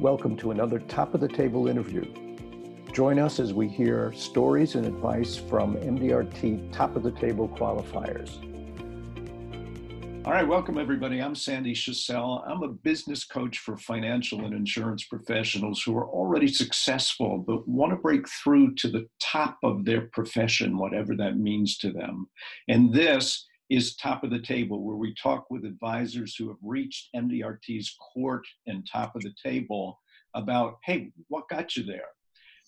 Welcome to another Top of the Table interview. Join us as we hear stories and advice from MDRT Top of the Table qualifiers. All right, welcome everybody. I'm Sandy Schussel. I'm a business coach for financial and insurance professionals who are already successful but want to break through to the top of their profession, whatever that means to them. And this is Top of the Table, where we talk with advisors who have reached MDRT's court and top of the table about, hey, what got you there?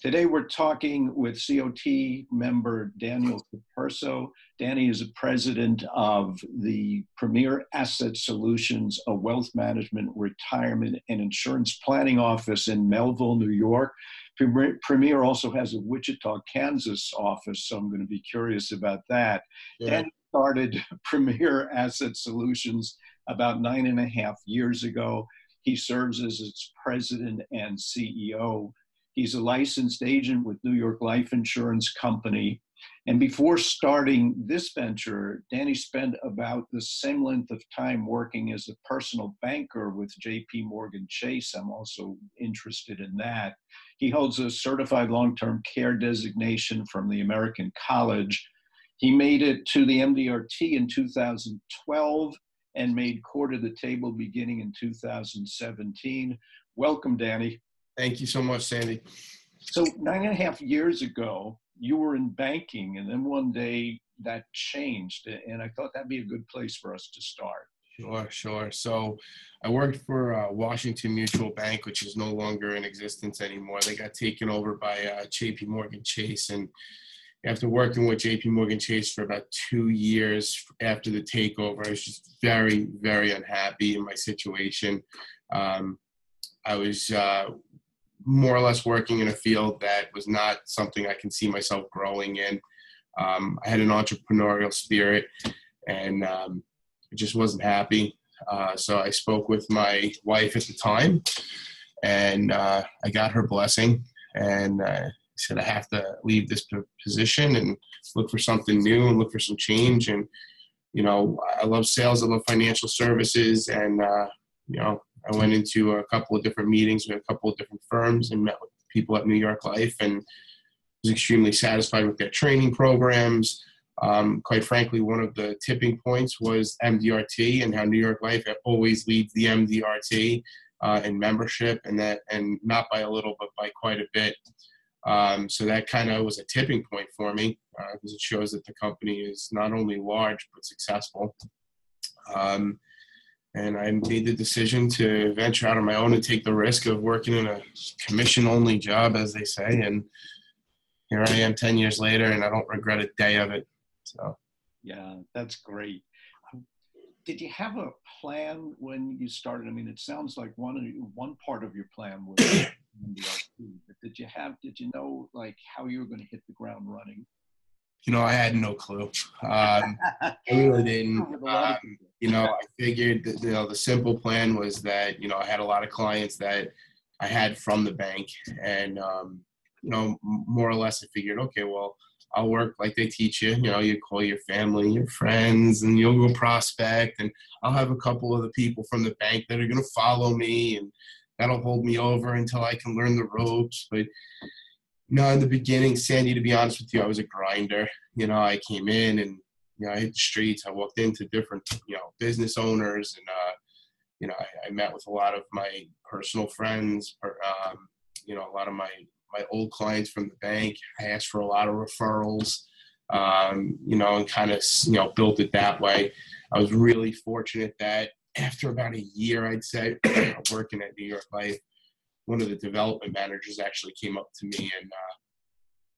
Today we're talking with COT member Daniel Capurso. Danny is a president of the Premier Asset Solutions, a wealth management, retirement, and insurance planning office in Melville, New York. Premier also has a Wichita, Kansas office, so I'm going to be curious about that. Yeah. Danny started Premier Asset Solutions about nine and a half years ago. He serves as its president and CEO. He's a licensed agent with New York Life Insurance Company. And before starting this venture, Danny spent about the same length of time working as a personal banker with JP Morgan Chase. I'm also interested in that. He holds a certified long term care designation from the American College he made it to the MDRT in 2012 and made court of the table beginning in 2017. Welcome, Danny. Thank you so much, Sandy. So, nine and a half years ago, you were in banking, and then one day that changed. And I thought that'd be a good place for us to start. Sure, sure. So, I worked for uh, Washington Mutual Bank, which is no longer in existence anymore. They got taken over by uh, JP Morgan Chase. And after working with JP Morgan Chase for about two years after the takeover, I was just very, very unhappy in my situation. Um, I was uh, more or less working in a field that was not something I can see myself growing in. Um, I had an entrepreneurial spirit and um, I just wasn't happy. Uh, so I spoke with my wife at the time and uh, I got her blessing. And uh, said I have to leave this position and look for something new and look for some change. And you know, I love sales, I love financial services, and uh, you know, I went into a couple of different meetings with a couple of different firms and met with people at New York Life and was extremely satisfied with their training programs. Um, quite frankly, one of the tipping points was MDRT and how New York Life always leads the MDRT uh, in membership, and that and not by a little, but by quite a bit. Um, so that kind of was a tipping point for me because uh, it shows that the company is not only large but successful. Um, and I made the decision to venture out on my own and take the risk of working in a commission-only job, as they say. And here I am, ten years later, and I don't regret a day of it. So, yeah, that's great. Um, did you have a plan when you started? I mean, it sounds like one one part of your plan was but did you have, did you know like how you were going to hit the ground running? You know, I had no clue. Um, I really didn't. Um, you know, I figured that, you know, the simple plan was that, you know, I had a lot of clients that I had from the bank and, um, you know, more or less I figured, okay, well, I'll work like they teach you. You know, you call your family, your friends, and you'll go prospect. And I'll have a couple of the people from the bank that are going to follow me. And, that'll hold me over until I can learn the ropes. But you know, in the beginning, Sandy, to be honest with you, I was a grinder. You know, I came in and you know I hit the streets. I walked into different you know business owners, and uh, you know I, I met with a lot of my personal friends. Um, you know, a lot of my my old clients from the bank. I asked for a lot of referrals. Um, you know, and kind of you know built it that way. I was really fortunate that after about a year, I'd say, working at New York Life, one of the development managers actually came up to me and uh,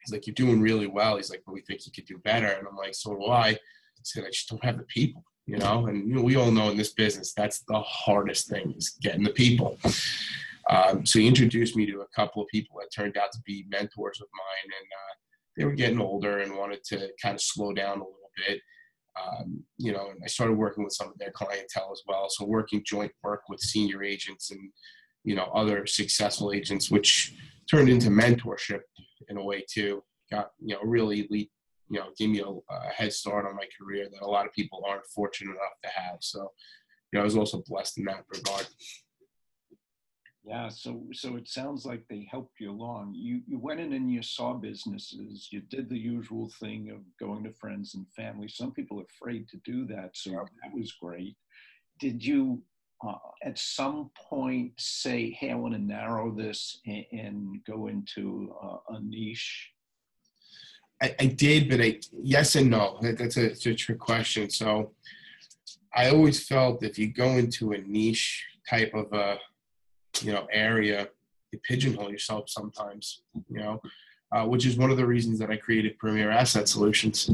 he's like, "You're doing really well." He's like, "But we think you could do better." And I'm like, "So do I." I said, "I just don't have the people." You know, and you know, we all know in this business that's the hardest thing is getting the people. Um, so he introduced me to a couple of people that turned out to be mentors of mine, and uh, they were getting older and wanted to kind of slow down a little bit um, you know, and I started working with some of their clientele as well. So working joint work with senior agents and, you know, other successful agents, which turned into mentorship in a way too. Got, you know, really elite, you know, gave me a, a head start on my career that a lot of people aren't fortunate enough to have. So, you know, I was also blessed in that regard. Yeah, so so it sounds like they helped you along. You you went in and you saw businesses. You did the usual thing of going to friends and family. Some people are afraid to do that, so that was great. Did you uh, at some point say, "Hey, I want to narrow this and, and go into uh, a niche"? I, I, did, but I yes and no. That's a, a trick question. So I always felt if you go into a niche type of a you know area you pigeonhole yourself sometimes you know uh, which is one of the reasons that I created Premier Asset Solutions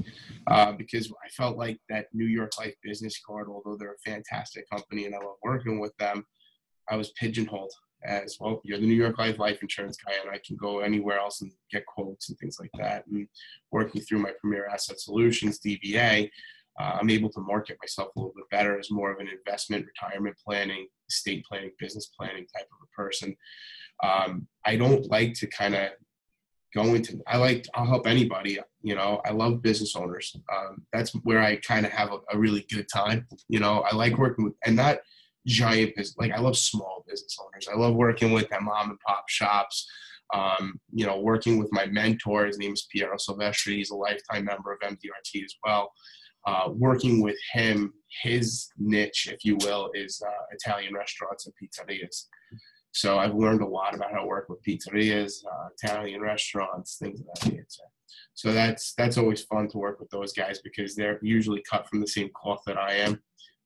uh, because I felt like that New York Life business card, although they're a fantastic company and I love working with them, I was pigeonholed as well. You're the New York Life life insurance guy, and I can go anywhere else and get quotes and things like that. And working through my Premier Asset Solutions DBA, uh, I'm able to market myself a little bit better as more of an investment, retirement planning, estate planning, business planning type of a person. Um, I don't like to kind of go into. I like. I'll help anybody. You know, I love business owners. Um, that's where I kind of have a, a, really good time. You know, I like working with and not giant business. Like I love small business owners. I love working with that mom and pop shops. Um, you know, working with my mentor. His name is Piero Silvestri. He's a lifetime member of MDRT as well uh, working with him, his niche, if you will, is uh, Italian restaurants and pizzerias. So I've learned a lot about how to work with pizzerias, uh, Italian restaurants, things of that nature. So that's that's always fun to work with those guys because they're usually cut from the same cloth that I am.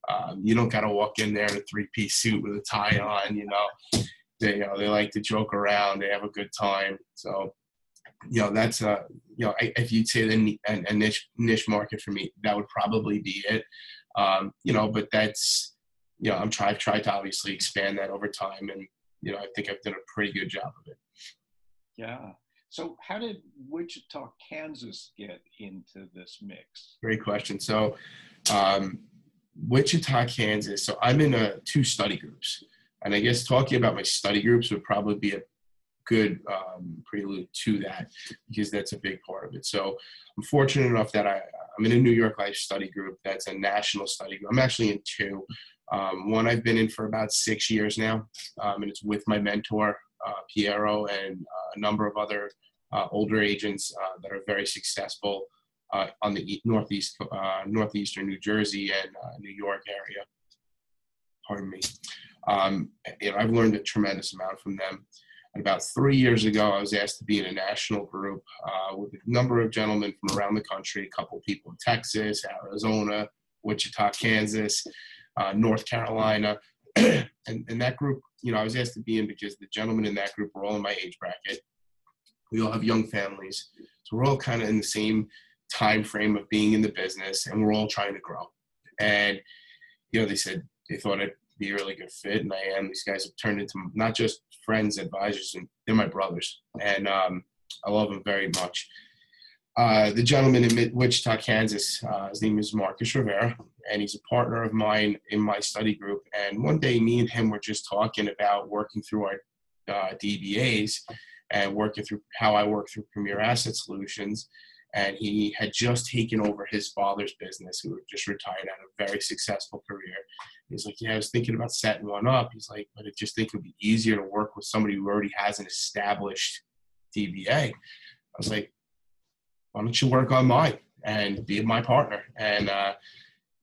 Um, you don't got to walk in there in a three-piece suit with a tie on. You know, they you know, they like to joke around. They have a good time. So you know that's a you know if you'd say the a, a niche niche market for me that would probably be it. Um, you know but that's you know i'm trying tried to obviously expand that over time and you know i think i've done a pretty good job of it. Yeah. So how did wichita kansas get into this mix? Great question. So um, wichita kansas so i'm in a two study groups. And i guess talking about my study groups would probably be a good um, prelude to that because that's a big part of it. So I'm fortunate enough that I, I'm in a New York Life study group that's a national study group. I'm actually in two. Um, one I've been in for about six years now, um, and it's with my mentor, uh, Piero, and uh, a number of other uh, older agents uh, that are very successful uh, on the northeast, uh, northeastern New Jersey and New York area. Pardon me. Um, I've learned a tremendous amount from them. And about three years ago, I was asked to be in a national group uh, with a number of gentlemen from around the country, a couple people in Texas, Arizona, Wichita, Kansas, uh, North Carolina. and, and that group, you know, I was asked to be in because the gentlemen in that group were all in my age bracket. We all have young families. So we're all kind of in the same time frame of being in the business and we're all trying to grow. And, you know, they said they thought I'd be a really good fit, and I am. These guys have turned into not just friends, advisors, and they're my brothers, and um, I love them very much. Uh, the gentleman in Wichita, Kansas, uh, his name is Marcus Rivera, and he's a partner of mine in my study group. And one day, me and him were just talking about working through our uh, DBAs and working through how I work through Premier Asset Solutions and he had just taken over his father's business, who had just retired out of a very successful career. He's like, yeah, I was thinking about setting one up. He's like, but I just think it would be easier to work with somebody who already has an established DBA. I was like, why don't you work on mine and be my partner? And uh,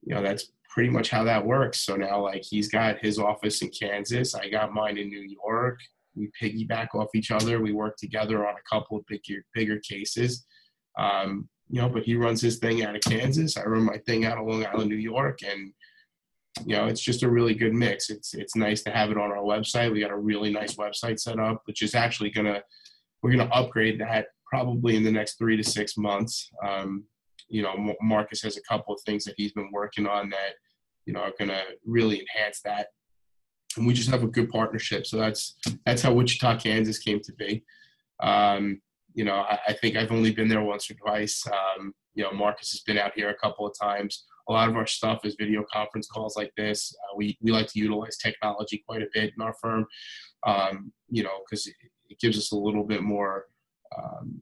you know, that's pretty much how that works. So now, like, he's got his office in Kansas. I got mine in New York. We piggyback off each other. We work together on a couple of bigger, bigger cases um, you know, but he runs his thing out of Kansas. I run my thing out of Long Island, New York, and you know, it's just a really good mix. It's it's nice to have it on our website. We got a really nice website set up, which is actually gonna we're gonna upgrade that probably in the next three to six months. Um, you know, Marcus has a couple of things that he's been working on that you know are gonna really enhance that, and we just have a good partnership. So that's that's how Wichita, Kansas came to be. Um, you know, I, I, think I've only been there once or twice. Um, you know, Marcus has been out here a couple of times. A lot of our stuff is video conference calls like this. Uh, we we like to utilize technology quite a bit in our firm. Um, you know, because it, it, gives us a little bit more um,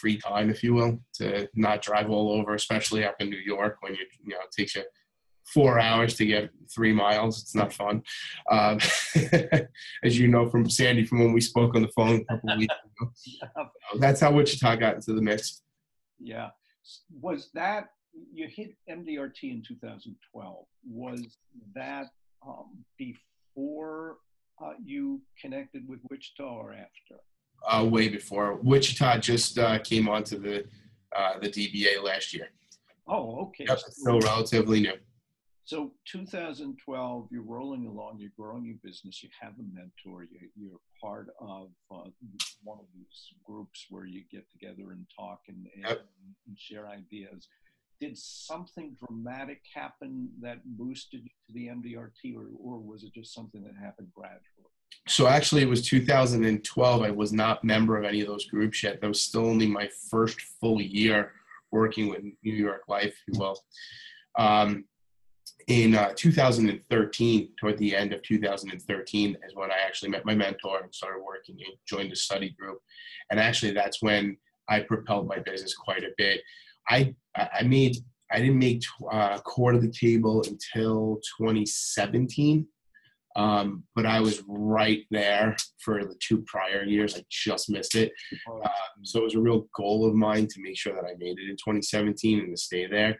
free time, if you will, to not drive all over, especially up in New York when you you know it takes you four hours to get three miles. It's not fun. Um, as you know from Sandy, from when we spoke on the phone a couple weeks ago. That's how Wichita got into the mix. Yeah. Was that, you hit MDRT in 2012. Was that um, before uh, you connected with Wichita or after? Uh, way before. Wichita just uh, came onto the uh, the DBA last year. Oh, okay. Yep, still relatively new. So 2012, you're rolling along, you're growing your business, you have a mentor, you, are part of uh, one of these groups where you get together and talk and, and, yep. and, share ideas. Did something dramatic happen that boosted to the MDRT, or, or was it just something that happened gradually? So actually, it was 2012. I was not member of any of those groups yet. That was still only my first full year working with New York Life, if you will. Um, in uh, 2013, toward the end of 2013, is when I actually met my mentor and started working and joined the study group. And actually, that's when I propelled my business quite a bit. I I made I didn't make uh, court to the table until 2017, um, but I was right there for the two prior years. I just missed it. Um, so it was a real goal of mine to make sure that I made it in 2017 and to stay there.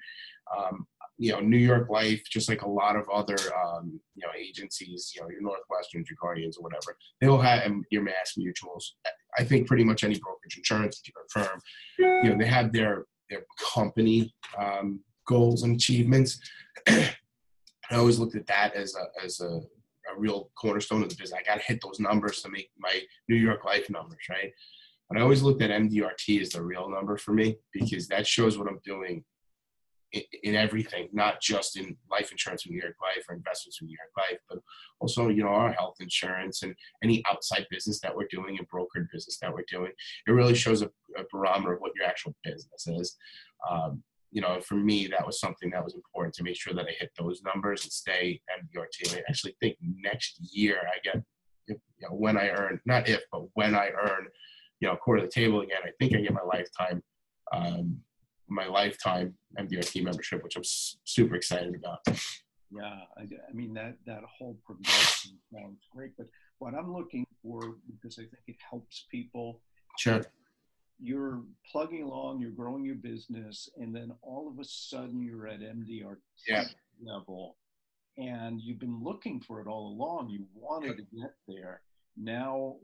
Um, you know, New York Life, just like a lot of other, um, you know, agencies, you know, your Northwesterns, your Guardians, or whatever, they all have your Mass Mutuals. I think pretty much any brokerage insurance firm, you know, they have their their company um, goals and achievements. I always looked at that as a as a, a real cornerstone of the business. I got to hit those numbers to make my New York Life numbers, right? But I always looked at MDRT as the real number for me because that shows what I'm doing in, everything, not just in life insurance in New York Life or investments in New York Life, but also, you know, our health insurance and any outside business that we're doing and brokered business that we're doing. It really shows a, a barometer of what your actual business is. Um, you know, for me, that was something that was important to make sure that I hit those numbers and stay MDRT. I actually think next year I get, you know, when I earn, not if, but when I earn, you know, court of the table again, I think I get my lifetime um, my lifetime MDRT membership, which I'm s- super excited about. Yeah, I, I, mean that that whole progression sounds great. But what I'm looking for, because I think it helps people. Sure. You're plugging along, you're growing your business, and then all of a sudden you're at MDRT yeah. level, and you've been looking for it all along. You wanted to get there. Now,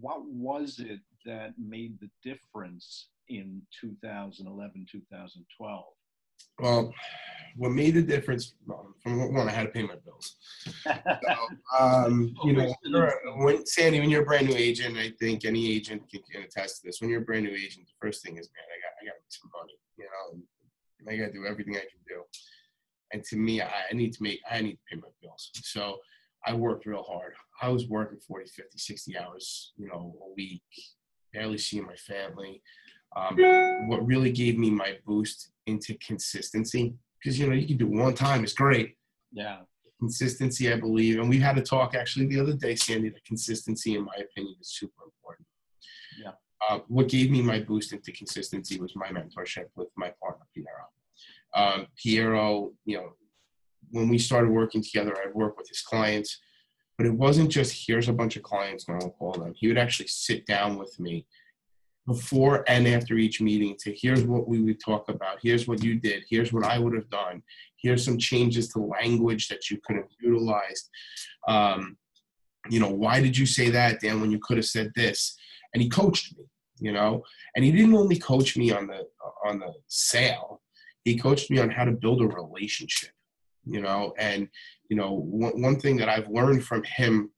what was it that made the difference in 2011, 2012? Well, what made the difference from one, I had to pay my bills. So, um, you know, when Sandy, when you're a brand new agent, I think any agent can, can, attest to this. When you're a brand new agent, the first thing is, man, I got, I got to make some money. You know, and I got to do everything I can do. And to me, I, I need to make, I need to pay my bills. So I worked real hard. I was working 40, 50, 60 hours, you know, a week, barely seeing my family um, what really gave me my boost into consistency. Because you know you can do one time it's great. Yeah. Consistency i believe and we had a talk actually the other day sandy that consistency in my opinion is super important. Yeah. Uh, what gave me my boost into consistency was my mentorship with my partner piero. Um, piero you know when we started working together i'd work with his clients but it wasn't just here's a bunch of clients and i'll call them. He would actually sit down with me before and after each meeting to here's what we would talk about. Here's what you did. Here's what i would have done. Here's some changes to language that you could have utilized. Um, you know why did you say that dan when you could have said this? And he coached me you know? And he didn't only coach me on the on the sale. He coached me on how to build a relationship you know? And you know one, one thing that i've learned from him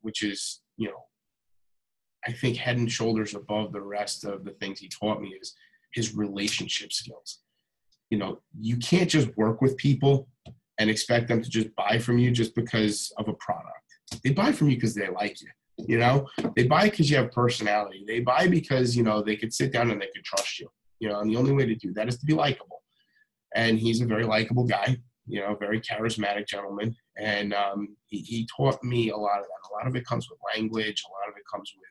which is you know I think head and shoulders above the rest of the things he taught me is his relationship skills. You know, you can't just work with people and expect them to just buy from you just because of a product. They buy from you because they like you. You know, they buy because you have personality. They buy because you know they could sit down and they could trust you. You know, and the only way to do that is to be likable. And he's a very likable guy. You know, very charismatic gentleman, and um, he, he taught me a lot of that. A lot of it comes with language. A lot of it comes with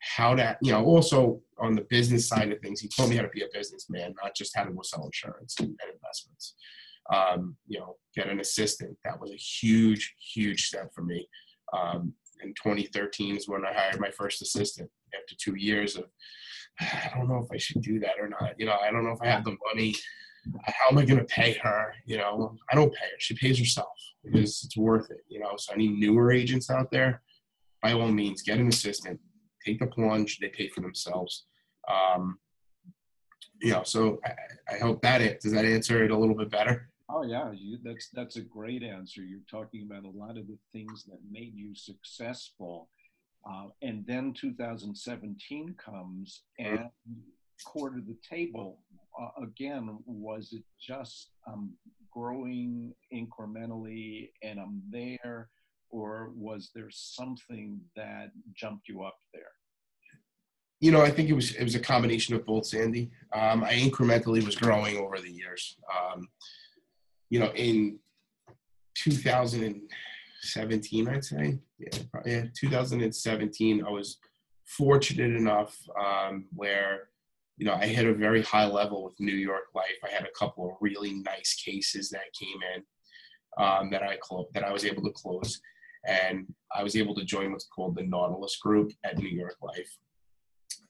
how to, you know, also on the business side of things, he taught me how to be a businessman, not just how to sell insurance and, investments. um, you know, get an assistant. That was a huge, huge step for me. Um, in 2013 is when I hired my first assistant after two years of, I don't know if I should do that or not. You know, I don't know if I have the money. How am I going to pay her? You know, I don't pay her. She pays herself because it's worth it. You know, so any newer agents out there, by all means, get an assistant, take the plunge. They pay for themselves. Um, you know, so I, I hope that it does that answer it a little bit better. Oh yeah, you, that's that's a great answer. You're talking about a lot of the things that made you successful, uh, and then 2017 comes and to the table uh, again. Was it just um, growing incrementally and I'm there, or was there something that jumped you up there? You know, I think it was it was a combination of both, Sandy. Um, I incrementally was growing over the years. Um, you know, in 2017, I'd say, yeah, yeah 2017, I was fortunate enough um, where, you know, I hit a very high level with New York Life. I had a couple of really nice cases that came in um, that I clo- that I was able to close, and I was able to join what's called the Nautilus Group at New York Life.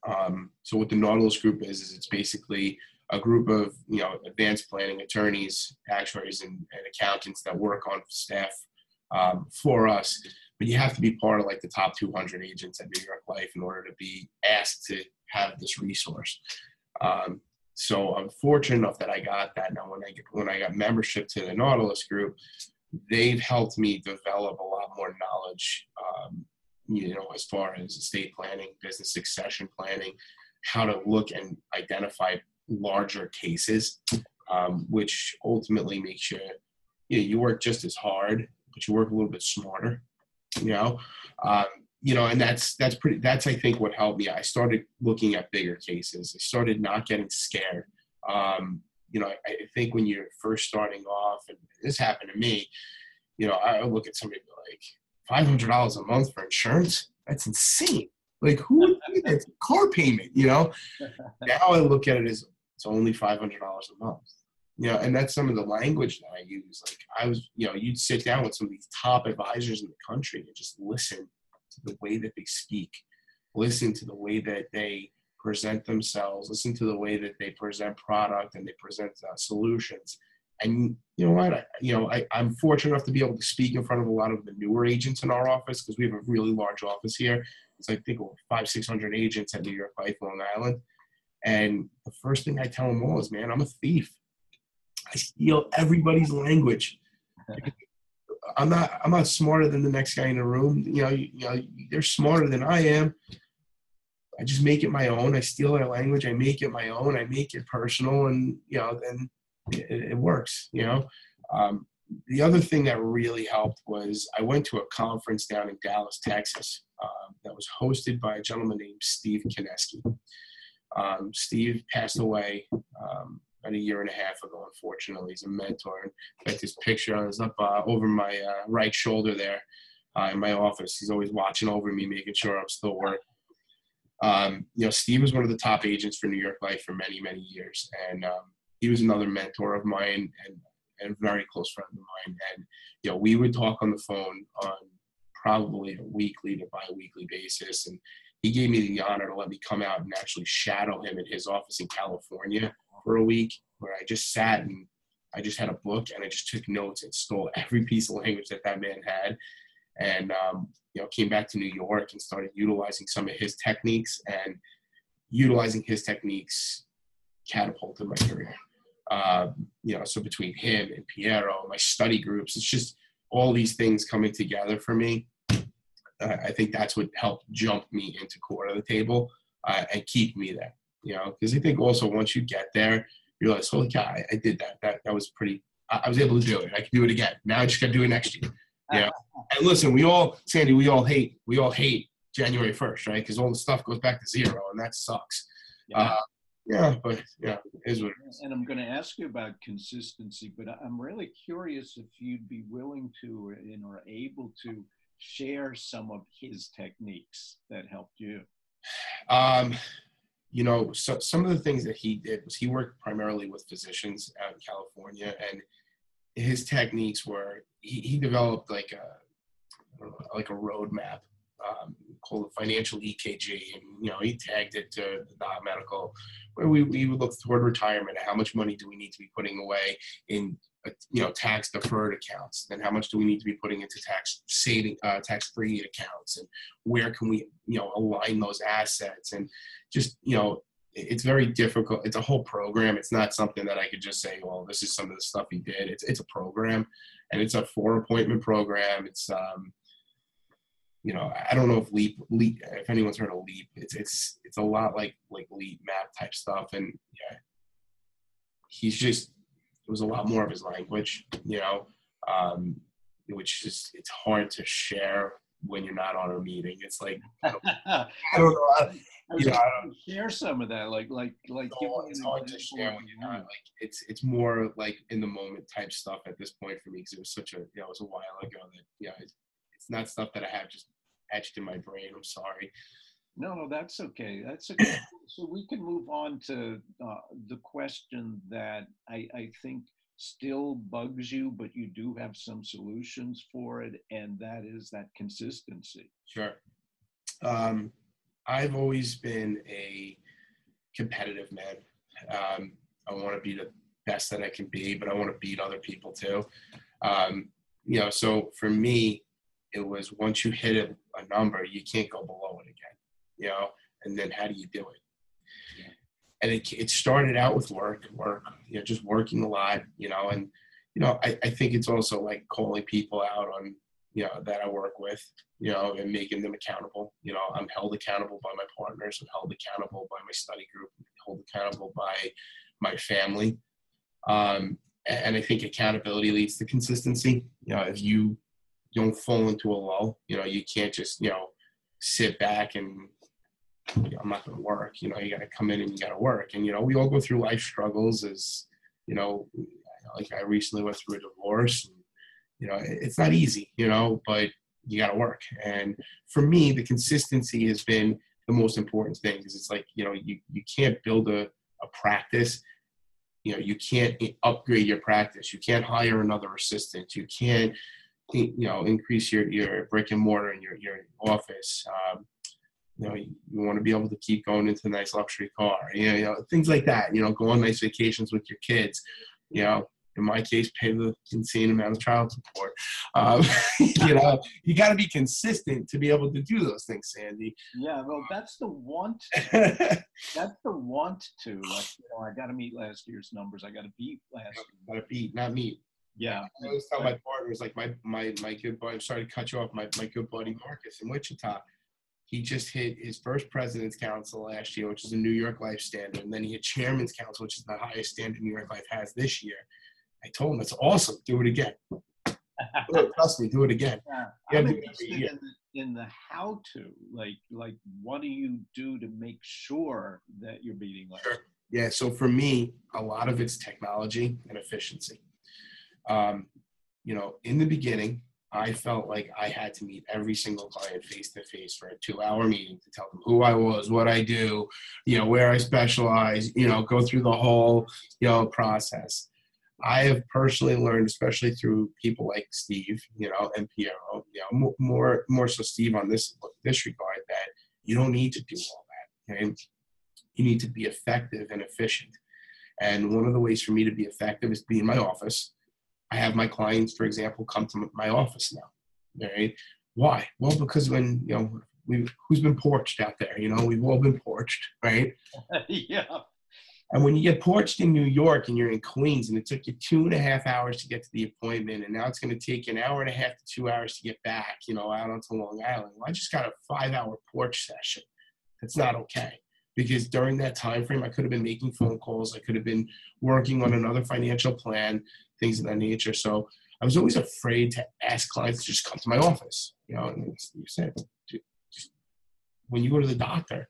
Um, so what the Nautilus Group is is it's basically a group of you know advanced planning attorneys, actuaries, and, and accountants that work on staff um, for us. But you have to be part of like the top 200 agents at New York Life in order to be asked to have this resource. Um, so I'm fortunate enough that I got that. Now, when I get, when I got membership to the Nautilus Group, they've helped me develop a lot more knowledge. Um, you know, as far as estate planning, business succession planning, how to look and identify larger cases, um, which ultimately makes you, you, know, you work just as hard, but you work a little bit smarter, you know? Um, you know, and that's, that's pretty, that's, I think what helped me. I started looking at bigger cases. I started not getting scared. Um, you know, I, I think when you're first starting off, and this happened to me, you know, I look at somebody like $500 a month for insurance. That's insane. Like who would pay that car payment? You know. now I look at it as it's only five hundred dollars a month. You know, and that's some of the language that I use. Like I was, you know, you'd sit down with some of these top advisors in the country and just listen to the way that they speak, listen to the way that they present themselves, listen to the way that they present product and they present uh, solutions. And you know what? I, you know, I, I'm fortunate enough to be able to speak in front of a lot of the newer agents in our office because we have a really large office here. It's I think over five, six hundred agents at New York Life, Long Island and the first thing I tell them all is, man, I'm a thief. I steal everybody's language. I'm not. I'm not smarter than the next guy in the room. You know. You, you know. They're smarter than I am. I just make it my own. I steal their language. I make it my own. I make it personal, and you know, then it, it works. You know. Um, the other thing that really helped was I went to a conference down in Dallas, Texas, uh, that was hosted by a gentleman named Steve Kineski. Um, Steve passed away um, about a year and a half ago, unfortunately. He's a mentor. And got this picture is up uh, over my uh, right shoulder there uh, in my office. He's always watching over me, making sure I'm still working. Um, you know, Steve was one of the top agents for New York Life for many, many years. And um, he was another mentor of mine and, and a very close friend of mine. And, you know, we would talk on the phone on probably a weekly to bi-weekly basis. And he gave me the honor to let me come out and actually shadow him in his office in California for a week, where I just sat and I just had a book and I just took notes and stole every piece of language that that man had, and um, you know came back to New York and started utilizing some of his techniques and utilizing his techniques catapulted my career. Um, you know, so between him and Piero, my study groups, it's just all these things coming together for me I think that's what helped jump me into court of the table uh, and keep me there. You know, because I think also once you get there, you realize, holy cow, I, I did that. That that was pretty. I, I, was able to do it. I can do it again. Now I just got to do it next year. Yeah. and listen, we all, Sandy, we all hate, we all hate January first, right? Because all the stuff goes back to zero, and that sucks. Yeah. Uh, yeah, but yeah, it is what it is. And I'm going to ask you about consistency, but I'm really curious if you'd be willing to and or able to share some of his techniques that helped you? Um, you know, so some of the things that he did was he worked primarily with physicians out in California, and his techniques were he, he developed like a like a roadmap um, called the financial EKG, and you know he tagged it to the dot medical, where we, we would look toward retirement. How much money do we need to be putting away in uh, you know tax deferred accounts? Then how much do we need to be putting into tax saving uh, tax free accounts? And where can we you know align those assets? And just you know it's very difficult. It's a whole program. It's not something that I could just say, well, this is some of the stuff he did. It's it's a program, and it's a four appointment program. It's um, you know, I don't know if Leap, Leap, if anyone's heard of Leap, it's it's it's a lot like like Leap map type stuff, and yeah, he's just it was a lot more of his language, you know, um, which is it's hard to share when you're not on a meeting. It's like I don't, I don't know. I, you know, I don't, share some of that, like like like. No, it's hard to share when you're not like it's it's more like in the moment type stuff at this point for me because it was such a you know it was a while ago that yeah it's, it's not stuff that I have just etched in my brain. I'm sorry. No, no, that's okay. That's okay. so we can move on to uh, the question that I, I think still bugs you, but you do have some solutions for it, and that is that consistency. Sure. Um, I've always been a competitive man. Um, I want to be the best that I can be, but I want to beat other people too. Um, you know, so for me, it was once you hit a, a, number, you can't go below it again, you know, and then how do you do it? Yeah. And it, it started out with work, work, you know, just working a lot, you know, and, you know, I, I think it's also like calling people out on, you know, that I work with, you know, and making them accountable. You know, I'm held accountable by my partners, I'm held accountable by my study group, I'm held accountable by my family. Um, and I think accountability leads to consistency. You know, if you don't fall into a lull. You know, you can't just you know sit back and you know, I'm not going to work. You know, you got to come in and you got to work. And you know, we all go through life struggles. As you know, like I recently went through a divorce. And, you know, it's not easy. You know, but you got to work. And for me, the consistency has been the most important thing because it's like you know you you can't build a a practice you know you can't upgrade your practice you can't hire another assistant you can't you know increase your your brick and mortar in your your office. Um, you know, you, you, want to be able to keep going into a nice luxury car. You know, you know, things like that. You know, go on nice vacations with your kids. You know, in my case, pay the insane amount of child support. Um, you know, you got to be consistent to be able to do those things, Sandy. Yeah, well, that's the want. that's the want to. Like, you know, I got to meet last year's numbers. I got to beat last. Got to beat, not meet. Yeah. I always tell my partners, like my my my good buddy, I'm sorry to cut you off, my, my good buddy Marcus in Wichita. He just hit his first president's council last year, which is a New York Life standard, and then he hit chairman's council, which is the highest standard New York Life has this year. I told him, "That's awesome. Do it again. Trust me, do it again." Yeah. I'm interested in the, in the how to, like, like what do you do to make sure that you're beating life? Sure. Yeah. So for me, a lot of it's technology and efficiency um, you know, in the beginning, I felt like I had to meet every single client face to face for a two hour meeting to tell them who I was, what I do, you know, where I specialize, you know, go through the whole, you know, process. I have personally learned, especially through people like Steve, you know, and Piero, you know, more more so Steve on this this regard that you don't need to do all that. Okay? You need to be effective and efficient. And one of the ways for me to be effective is be in my office I have my clients, for example, come to my office now. Right? Why? Well, because when you know we who's been porched out there, you know, we've all been porched, right? yeah. And when you get porched in New York and you're in Queens and it took you two and a half hours to get to the appointment and now it's going to take an hour and a half to two hours to get back, you know, out onto Long Island. Well, I just got a five hour porch session. That's not okay because during that time frame I could have been making phone calls, I could have been working on another financial plan things of that nature. So I was always afraid to ask clients to just come to my office. You know, and you said, just, when you go to the doctor,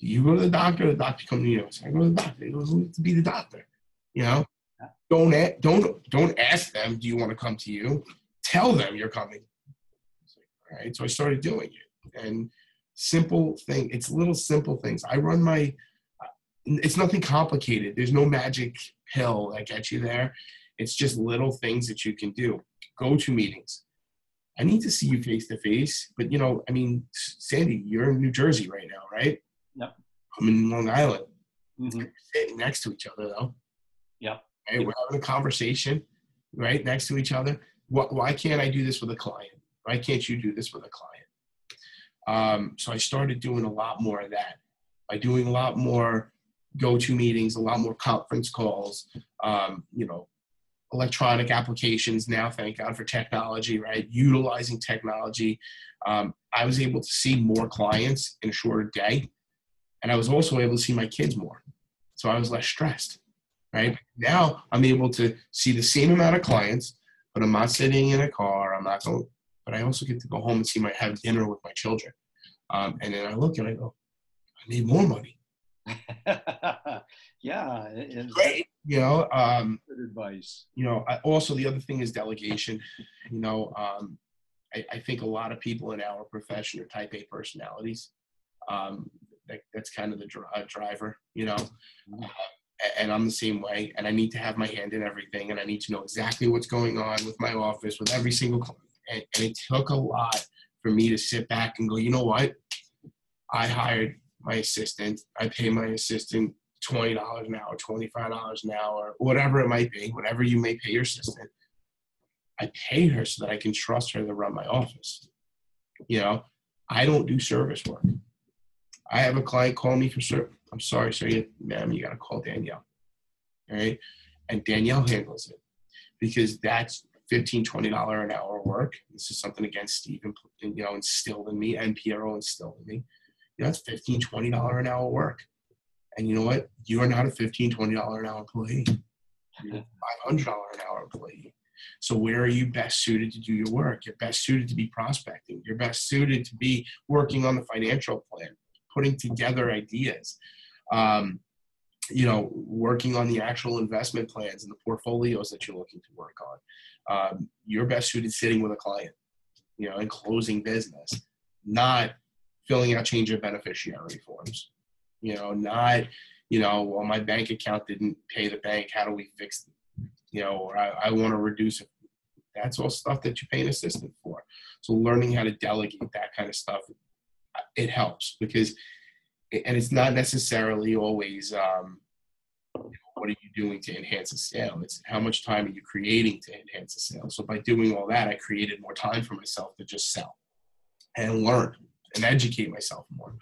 do you go to the doctor or the doctor come to you? I go to the doctor. He goes, to be the doctor. You know, don't don't don't ask them. Do you want to come to you? Tell them you're coming. All right. So I started doing it, and simple thing. It's little simple things. I run my. Uh, it's nothing complicated. There's no magic pill that gets you there It's just little things that you can do. Go to meetings. I need to see you face to face, but you know, I mean, Sandy, you're in New Jersey right now, right? Yep. I'm in Long Island. Mm-hmm. Sitting next to each other, though. Yep. Right? We're having a conversation, right, next to each other. Why, why can't I do this with a client? Why can't you do this with a client? Um, so I started doing a lot more of that by doing a lot more GoToMeetings, a lot more conference calls, um, you know, electronic applications now, thank God for technology, right? Utilizing technology. Um, I was able to see more clients in a shorter day. And I was also able to see my kids more. So I was less stressed, right? Now I'm able to see the same amount of clients, but I'm not sitting in a car. I'm not going, but I also get to go home and see my, have dinner with my children. Um, and then I look and I go, I need more money. yeah, it's great. You know, um, good advice. You know, I, also the other thing is delegation. You know, um, I, I, think a lot of people in our profession are type A personalities. Um, that, that's kind of the dri- uh, driver. You know, uh, and I'm the same way. And I need to have my hand in everything, and I need to know exactly what's going on with my office, with every single client. And, and it took a lot for me to sit back and go, you know what? I hired my assistant. I pay my assistant twenty dollars an hour, twenty five dollars an hour, whatever it might be, whatever you may pay your assistant. I pay her so that I can trust her to run my office. You know, I don't do service work. I have a client call me for service. I'm sorry, sir, you, ma'am, you got to call Danielle. All right, and Danielle handles it because that's 15 20 dollar an hour work. This is something again Stephen you know instilled in me and Piero instilled in me you know, that's 15 20 dollar an hour work and you know what? You are not a 15 20 dollar an hour employee. You're a 500 dollar an hour employee. So where are you best suited to do your work? You're best suited to be prospecting. You're best suited to be working on the financial plan putting together ideas um, you know working on the actual investment plans and the portfolios that you're looking to work on. Um, you're best suited sitting with a client you know and closing business not filling out change of beneficiary forms. You know, not, you know, well, my bank account didn't pay the bank. How do we fix it? You know, or I, I want to reduce it. That's all stuff that you pay an assistant for. So learning how to delegate that kind of stuff, it helps because, and it's not necessarily always, um, what are you doing to enhance a sale? It's how much time are you creating to enhance a sale? So by doing all that, I created more time for myself to just sell and learn and educate myself more.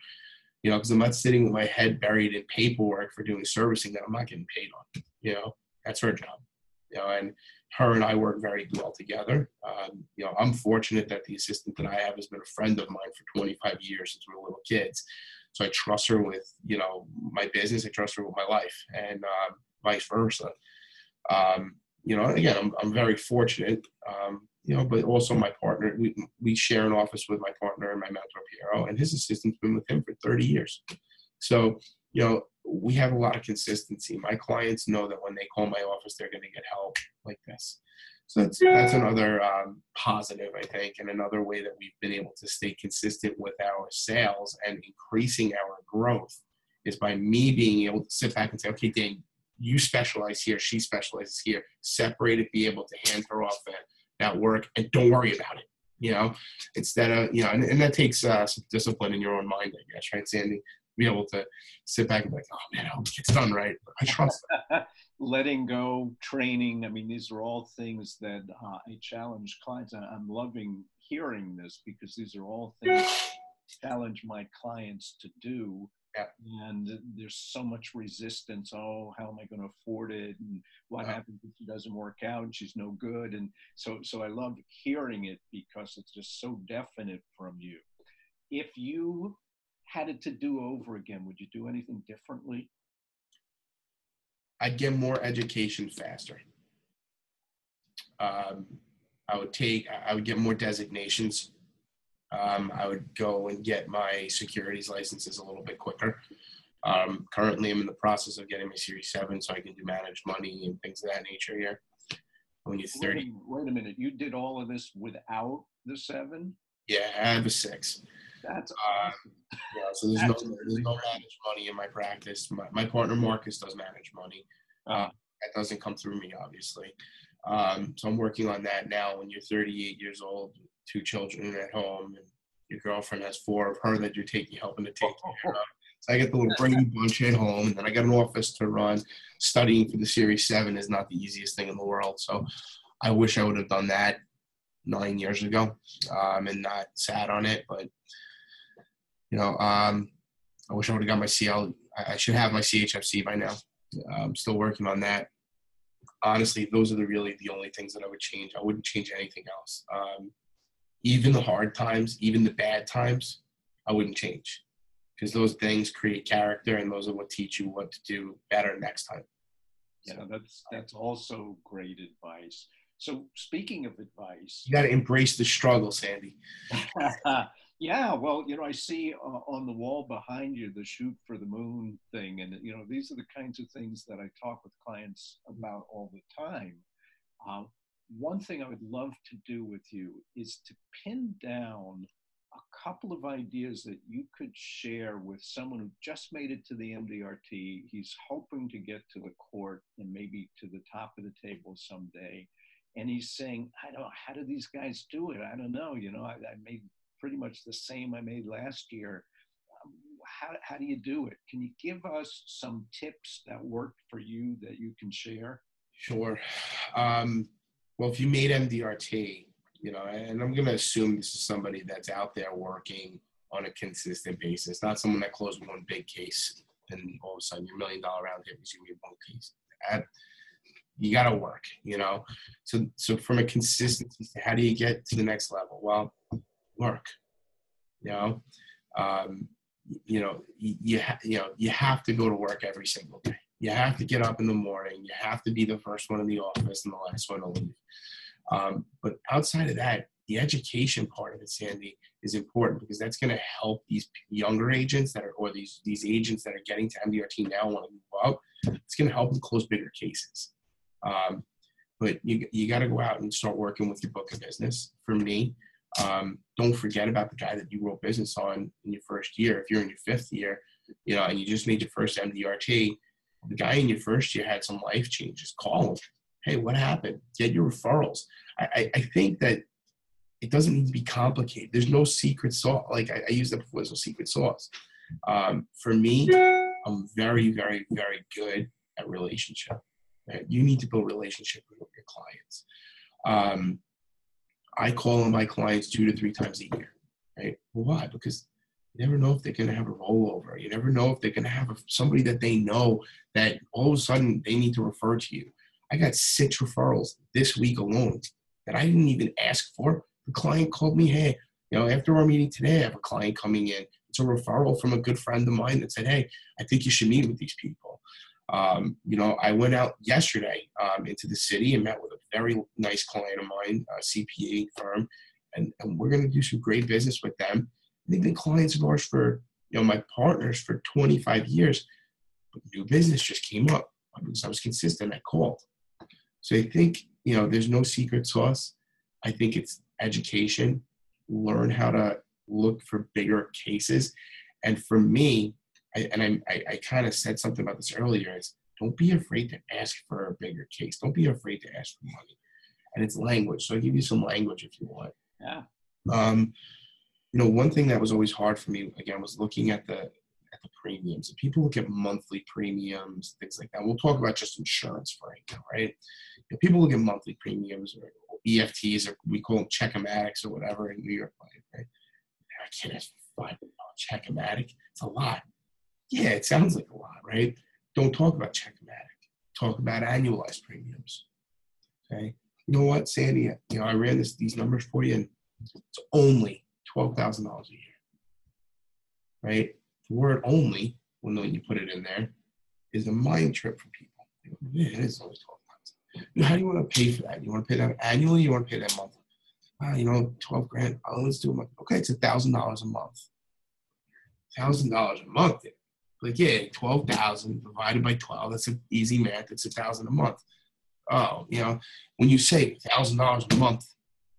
You know, because I'm not sitting with my head buried in paperwork for doing servicing that I'm not getting paid on. You know, that's her job. You know, and her and I work very well together. Um, you know, I'm fortunate that the assistant that I have has been a friend of mine for 25 years since we were little kids. So I trust her with, you know, my business. I trust her with my life, and uh, vice versa. Um, you know, again, I'm, I'm very fortunate. Um, you know, but also my partner. We we share an office with my partner and my mentor Piero, and his assistant's been with him for 30 years. So you know, we have a lot of consistency. My clients know that when they call my office, they're going to get help like this. So that's that's another um, positive, I think, and another way that we've been able to stay consistent with our sales and increasing our growth is by me being able to sit back and say, okay, Dan, you specialize here, she specializes here. Separate it, be able to hand her off that at work and don't worry about it you know? Instead of you know and, and that takes uh, some discipline in your own mind i guess right sandy? Be able to sit back and be like oh man i hope it done right. I trust letting go training i mean these are all things that uh, i challenge clients i'm loving hearing this because these are all things I challenge my clients to do yeah. And there's so much resistance. Oh, how am I going to afford it? And what yeah. happens if it doesn't work out and she's no good? And so, so I love hearing it because it's just so definite from you. If you had it to do over again, would you do anything differently? I'd get more education faster. Um, I would take, I would get more designations um, I would go and get my securities licenses a little bit quicker. Um, currently, I'm in the process of getting my Series 7 so I can do managed money and things of that nature here. When you're 30. Wait, wait a minute. You did all of this without the 7? Yeah, I have a 6. That's uh, yeah, so there's no, there's no managed money in my practice. My, my partner Marcus does manage money. Uh, that doesn't come through me, obviously. Um, so I'm working on that now. When you're 38 years old, two children at home, and your girlfriend has four of her that you're taking helping to take care of. So I get the little Brady Bunch at home, and then I got an office to run. Studying for the Series 7 is not the easiest thing in the world. So I wish I would have done that nine years ago um, and not sat on it. But, you know, um, I wish I would have got my CL. I should have my CHFC by now. I'm still working on that. Honestly, those are the really the only things that I would change. I wouldn't change anything else. Um, even the hard times, even the bad times, I wouldn't change because those things create character and those are what teach you what to do better next time. Yeah, that's that's also great advice. So speaking of advice, you got to embrace the struggle, Sandy. yeah, well, you know, I see uh, on the wall behind you the shoot for the moon thing, and you know, these are the kinds of things that I talk with clients about all the time. Uh, one thing I would love to do with you is to pin down a couple of ideas that you could share with someone who just made it to the MDRT. He's hoping to get to the court and maybe to the top of the table someday. And he's saying, I don't know, how do these guys do it? I don't know. You know, I, I made pretty much the same I made last year. Um, how, how do you do it? Can you give us some tips that worked for you that you can share? Sure. Um, well, if you made MDRT, you know, and I'm going to assume this is somebody that's out there working on a consistent basis, not someone that closed one big case and all of a sudden your million dollar round hit was you made one case. You got to work, you know. So, so from a consistency, how do you get to the next level? Well, work. You know, um, you know, you, you, ha- you know, you have to go to work every single day. You have to get up in the morning. You have to be the first one in the office and the last one to leave. Um, but outside of that, the education part of it, Sandy, is important because that's going to help these younger agents that are, or these these agents that are getting to MDRT now want to move up. It's going to help them close bigger cases. Um, but you you got to go out and start working with your book of business. For me, um, don't forget about the guy that you wrote business on in your first year. If you're in your fifth year, you know, and you just made your first MDRT, the guy in your first year had some life changes. Call him hey, what happened? Get your referrals. I, I, think that it doesn't need to be complicated. There's no secret sauce. Like I, I used that before, there's no secret sauce. Um, for me, I'm very, very, very good at relationship. Right? You need to build relationship with your clients. Um, I call on my clients two to three times a year. Right? Well, why? Because you never know if they're going to have a rollover. You never know if they're going to have a, somebody that they know that all of a sudden they need to refer to you. I got six referrals this week alone that I didn't even ask for. The client called me, hey, you know, after our meeting today, I have a client coming in. It's a referral from a good friend of mine that said, hey, I think you should meet with these people. Um, you know, I went out yesterday um, into the city and met with a very nice client of mine, a CPA firm, and, and we're going to do some great business with them. They've been clients of ours for, you know, my partners for 25 years. But new business just came up because I was consistent. I called. So I think, you know, there's no secret sauce. I think it's education, learn how to look for bigger cases. And for me, I, and I, I, kind of said something about this earlier, is don't be afraid to ask for a bigger case. Don't be afraid to ask for money. And it's language. So I'll give you some language if you want. Yeah. Um, you know, one thing that was always hard for me, again, was looking at the at the premiums. People look at monthly premiums, things like that. We'll talk about just insurance for right now, right? If people look at monthly premiums or EFTs, or we call them check-o-matics or whatever in New York, right? I can't ask for five check-o-matic. It's a lot. Yeah, it sounds like a lot, right? Don't talk about check-o-matic. Talk about annualized premiums. Okay. You know what, Sandy? You know, I ran this these numbers for you, and it's only twelve thousand dollars a year. Right? The word only, when you put it in there, is a mind trip for people. Yeah, it is only 12 months. how do you want to pay for that? You want to pay that annually? You want to pay that monthly? Ah, you know, 12 grand. Oh, let's do a month. Okay, it's a thousand dollars a month. Thousand dollars a month. Like, yeah, 12,000 divided by 12. That's an easy math. It's a thousand a month. Oh, you know, when you say thousand dollars a month,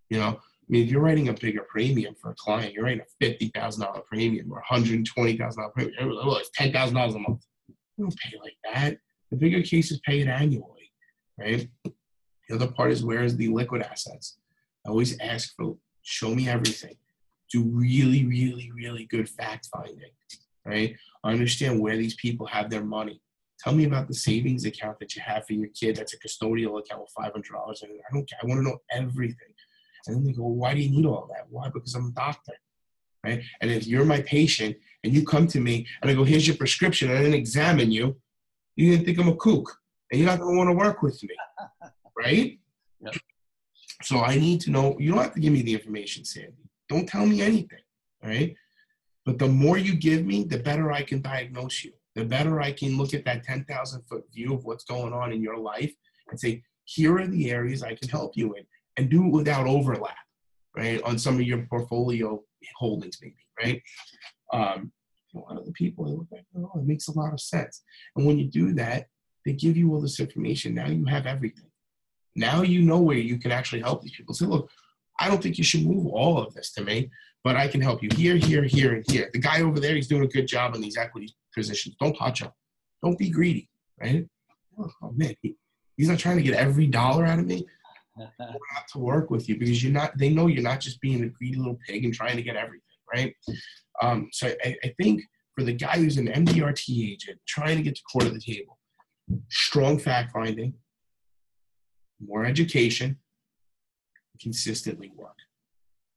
you know, I mean, if you're writing a bigger premium for a client, you're writing a fifty thousand dollar premium or hundred twenty thousand dollar premium. Oh, it's ten thousand dollars a month. You don't pay like that. The bigger cases pay it annually, right? The other part is where is the liquid assets? I always ask for show me everything. Do really, really, really good fact finding, right? I understand where these people have their money. Tell me about the savings account that you have for your kid that's a custodial account with $500 in it. I don't care. I want to know everything. And then they go, why do you need all that? Why? Because I'm a doctor, right? And if you're my patient and you come to me and I go, here's your prescription, and I didn't examine you, you didn't think I'm a kook and you're not going to want to work with me, right? Yep. So I need to know. You don't have to give me the information, Sandy. Don't tell me anything, right? But the more you give me, the better I can diagnose you. The better I can look at that 10,000 foot view of what's going on in your life and say, here are the areas I can help you in and do it without overlap, right? On some of your portfolio holdings, maybe, right? Um, a lot of the people, they look like, oh, it makes a lot of sense. And when you do that, they give you all this information. Now you have everything. Now you know where you can actually help these people. Say, look, I don't think you should move all of this to me, but I can help you here, here, here, and here. The guy over there, he's doing a good job in these equity positions. Don't touch him. Don't be greedy, right? Oh man, he, he's not trying to get every dollar out of me. not to work with you because you're not. They know you're not just being a greedy little pig and trying to get everything, right? Um, so I, I think for the guy who's an MDRT agent trying to get to court of the table, strong fact finding, more education, consistently work.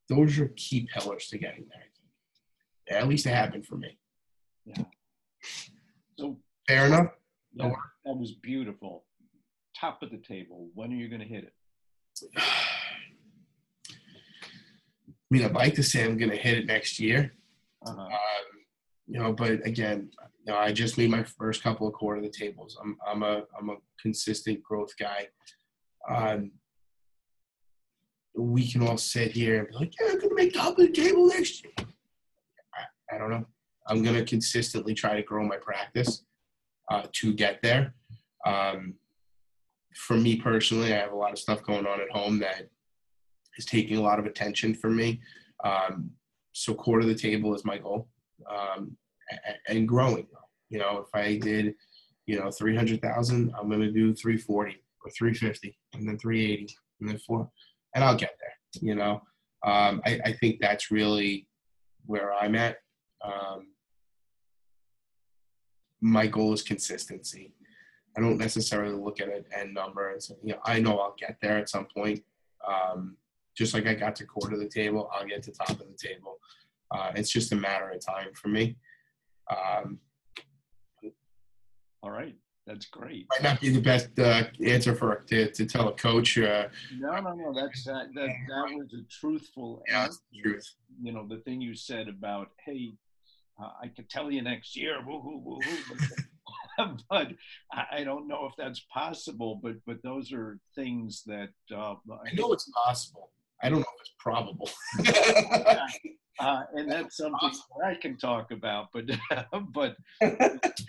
Those are key pillars to getting there. At least it happened for me. Yeah. So fair enough. Yeah, that was beautiful. Top of the table. When are you going to hit it? I mean, I'd like to say I'm going to hit it next year. Uh-huh. Um, you know, but again, you know, I just made my first couple of court of the tables. I'm I'm a I'm a consistent growth guy. Um, we can all sit here and be like, yeah, I'm gonna make top of the table next year. I, I don't know. I'm gonna consistently try to grow my practice uh, to get there. Um, for me personally, I have a lot of stuff going on at home that is taking a lot of attention from me. Um, so court of the table is my goal um, and growing. You know, if I did, you know, 300,000, I'm going to do 340 or 350 and then 380 and then four, and I'll get there. You know, um, I, I, think that's really where I'm at. Um, my goal is consistency. I don't necessarily look at an end number and say, you know, I know I'll get there at some point. Um, just like I got to court of the table, I'll get to top of the table. Uh, it's just a matter of time for me. Um, All right, that's great. Might not be the best uh, answer for to, to tell a coach. Uh, no, no, no. That's that. That, that was a truthful. Yeah, answer. truth. You know the thing you said about hey, uh, I could tell you next year. Woo-hoo, woo-hoo, but I don't know if that's possible. But but those are things that uh, I know it's possible. I don't know if it's probable. uh, and that's something I can talk about. But but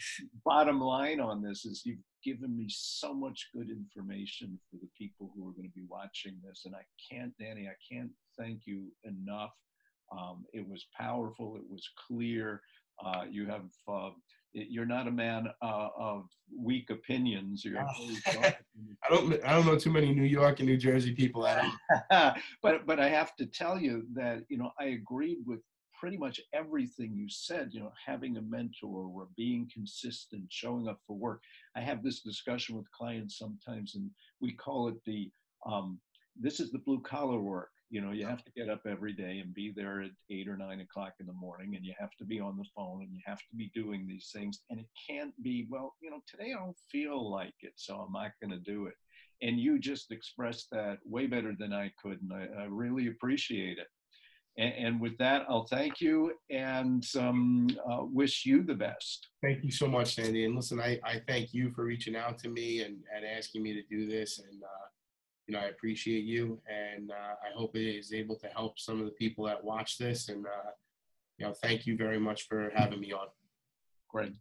bottom line on this is you've given me so much good information for the people who are going to be watching this, and I can't, Danny, I can't thank you enough. Um, it was powerful. It was clear. Uh, you have uh, you're not a man uh, of weak opinions. You're I don't I don't know too many New York and New Jersey people at but but I have to tell you that you know I agreed with pretty much everything you said. You know, having a mentor or being consistent, showing up for work. I have this discussion with clients sometimes, and we call it the um, this is the blue collar work you know you have to get up every day and be there at eight or nine o'clock in the morning and you have to be on the phone and you have to be doing these things and it can't be well you know today i don't feel like it so i'm not going to do it. And you just expressed that way better than i could and i, I really appreciate it. And, and, with that i'll thank you and um, uh, wish you the best. Thank you so much sandy and listen i, I thank you for reaching out to me and, and asking me to do this and uh, you know, I appreciate you, and uh, I hope it is able to help some of the people that watch this. And uh, you know, thank you very much for having me on. Great.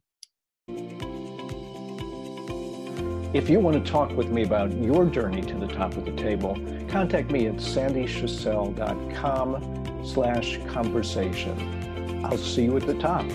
If you want to talk with me about your journey to the top of the table, contact me at sandyschussel.com slash conversation. I'll see you at the top.